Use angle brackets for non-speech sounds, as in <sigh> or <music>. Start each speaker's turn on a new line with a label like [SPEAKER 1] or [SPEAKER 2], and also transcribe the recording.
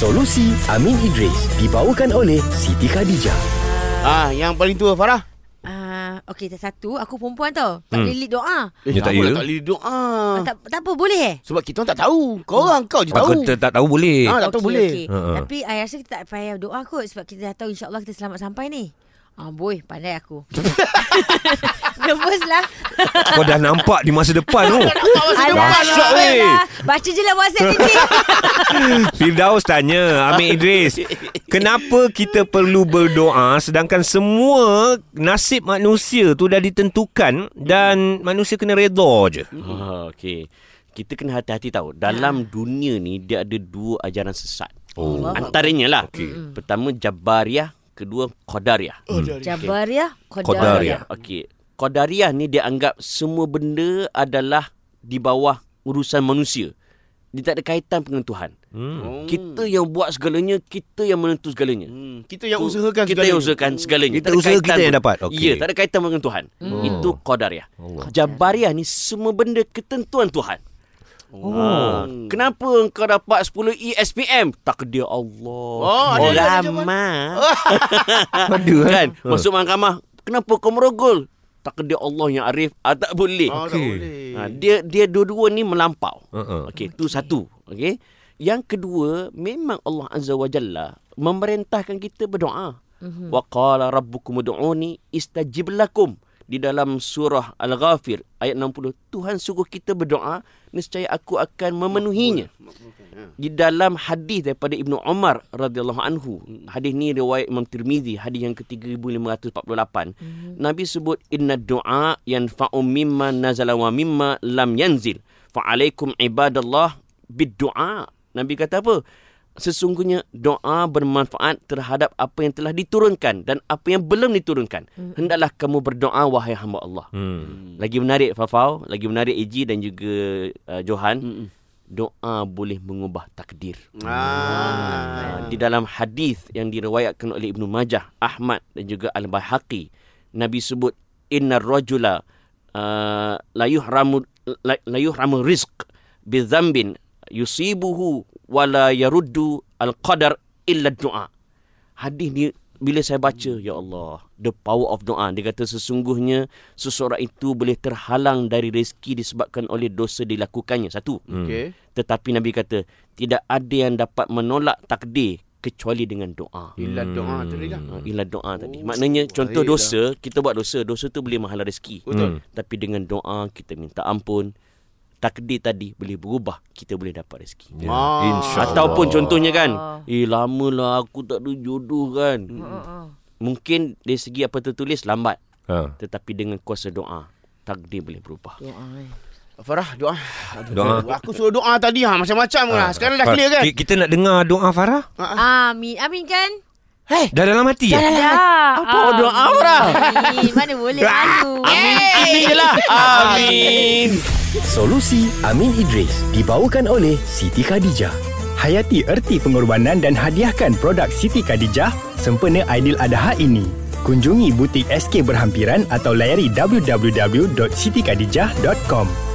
[SPEAKER 1] Solusi Amin Idris dibawakan oleh Siti Khadijah.
[SPEAKER 2] Ah, yang paling tua Farah.
[SPEAKER 3] Ah, okey, satu aku perempuan tau. Tak
[SPEAKER 4] Hmm.
[SPEAKER 3] boleh lead doa.
[SPEAKER 4] Ya, tak ya?
[SPEAKER 2] lah tak boleh doa.
[SPEAKER 3] Ah. Tak tak apa boleh eh?
[SPEAKER 2] Sebab kita tak tahu. Kau orang kau je tahu.
[SPEAKER 4] tak, tak tahu boleh.
[SPEAKER 2] Ah, tak tahu boleh.
[SPEAKER 3] Okay.
[SPEAKER 4] Ha-ha.
[SPEAKER 3] Tapi I rasa kita tak payah doa kot sebab kita dah tahu insya-Allah kita selamat sampai ni. Ah, boy, pandai aku. <laughs> Nervous lah.
[SPEAKER 4] Kau dah nampak di masa depan tu.
[SPEAKER 3] Alah,
[SPEAKER 4] weh.
[SPEAKER 3] alah. Baca je lah WhatsApp ni. <laughs>
[SPEAKER 4] Firdaus tanya Amin Idris Kenapa kita perlu berdoa Sedangkan semua Nasib manusia tu dah ditentukan Dan manusia kena redha je
[SPEAKER 2] Ah, okey. Kita kena hati-hati tahu. Dalam dunia ni dia ada dua ajaran sesat.
[SPEAKER 4] Oh.
[SPEAKER 2] Antaranya lah. Okay. Pertama Jabariyah, kedua Qadariyah.
[SPEAKER 3] Jabariyah,
[SPEAKER 4] Qadariyah.
[SPEAKER 3] Qadariyah.
[SPEAKER 2] Okey. Qadariyah ni dia anggap semua benda adalah di bawah urusan manusia. Dia tak ada kaitan dengan Tuhan.
[SPEAKER 4] Hmm.
[SPEAKER 2] Kita yang buat segalanya, kita yang menentu segalanya.
[SPEAKER 5] Hmm, kita yang usahakan
[SPEAKER 2] kita yang usahakan segalanya.
[SPEAKER 4] Kita
[SPEAKER 2] Tak
[SPEAKER 4] usaha
[SPEAKER 2] kaitan
[SPEAKER 4] kita yang
[SPEAKER 2] pun.
[SPEAKER 4] dapat. Okey.
[SPEAKER 2] Ya, tak ada kaitan dengan Tuhan.
[SPEAKER 3] Hmm.
[SPEAKER 2] Itu Qadariyah.
[SPEAKER 4] Allah.
[SPEAKER 2] Jabariyah ni semua benda ketentuan Tuhan.
[SPEAKER 4] Oh.
[SPEAKER 2] Ah, kenapa engkau dapat 10 ESPM? Takdir Allah.
[SPEAKER 5] Oh, ada
[SPEAKER 2] oh, ramah.
[SPEAKER 4] Ada
[SPEAKER 2] kan?
[SPEAKER 4] Ha.
[SPEAKER 2] Masuk mahkamah. Kenapa kau merogol? Takdir Allah yang arif. Ah, tak boleh.
[SPEAKER 5] Oh, tak
[SPEAKER 4] Okey.
[SPEAKER 5] boleh.
[SPEAKER 2] Ha, dia dia dua-dua ni melampau.
[SPEAKER 4] Uh-uh.
[SPEAKER 2] Okey, tu satu. Okey. Yang kedua, memang Allah Azza wa Jalla memerintahkan kita berdoa. Mm-hmm. Wa qala rabbukum ud'uni istajib lakum. Di dalam surah Al-Ghafir ayat 60, Tuhan suruh kita berdoa, nescaya aku akan memenuhinya. Di dalam hadis daripada Ibnu Umar radhiyallahu anhu, hadis ni riwayat Imam Tirmizi, hadis yang ke-3548. Mm-hmm. Nabi sebut inna du'a yanfa'u mimma nazala wa mimma lam yanzil. Fa'alaikum ibadallah bid-du'a. Nabi kata apa? Sesungguhnya doa bermanfaat terhadap apa yang telah diturunkan dan apa yang belum diturunkan. Hendaklah kamu berdoa wahai hamba Allah.
[SPEAKER 4] Hmm.
[SPEAKER 2] Lagi menarik Fafau, lagi menarik Eji dan juga uh, Johan. Doa boleh mengubah takdir.
[SPEAKER 5] Ah.
[SPEAKER 2] Ah, di dalam hadis yang diriwayatkan oleh Ibnu Majah, Ahmad dan juga Al-Baihaqi, Nabi sebut innar rajula uh, la yuhramu la, la yuhramu rizq bi dhanbin yusibuhu wa la yaruddu al-qadar illa du'a. Hadis ni bila saya baca ya Allah the power of doa dia kata sesungguhnya seseorang itu boleh terhalang dari rezeki disebabkan oleh dosa dilakukannya satu
[SPEAKER 5] Okey.
[SPEAKER 2] tetapi Nabi kata tidak ada yang dapat menolak takdir kecuali dengan doa.
[SPEAKER 5] Illa doa tadi dah.
[SPEAKER 2] Ha, Ialah doa tadi. Maknanya contoh dosa, kita buat dosa, dosa tu boleh mahal rezeki.
[SPEAKER 5] Betul.
[SPEAKER 2] Tapi dengan doa kita minta ampun, takdir tadi boleh berubah, kita boleh dapat rezeki.
[SPEAKER 4] Ya,
[SPEAKER 5] Ah.
[SPEAKER 4] InsyaAllah
[SPEAKER 2] Ataupun contohnya kan,
[SPEAKER 3] Ah.
[SPEAKER 2] eh lamalah aku tak ada jodoh kan.
[SPEAKER 3] Hmm.
[SPEAKER 2] Mungkin dari segi apa tertulis lambat,
[SPEAKER 4] ha.
[SPEAKER 2] tetapi dengan kuasa doa, takdir boleh berubah.
[SPEAKER 3] Doa eh.
[SPEAKER 5] Farah doa. Aduh,
[SPEAKER 4] Doa.
[SPEAKER 5] Aku suruh doa tadi ha macam-macam lah. Sekarang dah
[SPEAKER 4] Far-
[SPEAKER 5] clear kan?
[SPEAKER 4] ki- Kita nak dengar doa Farah
[SPEAKER 3] Amin. Amin kan?
[SPEAKER 4] Dah dalam hati ya?
[SPEAKER 3] Dah.
[SPEAKER 2] Apa doa Farah?
[SPEAKER 3] Amin. Mana boleh malu. <laughs>
[SPEAKER 2] Amin, amin je lah. Amin.
[SPEAKER 1] Solusi Amin Idris dibawakan oleh Siti Khadijah. Hayati erti pengorbanan dan hadiahkan produk Siti Khadijah sempena Aidil Adha ini. Kunjungi butik SK berhampiran atau layari www.sitikadijah.com.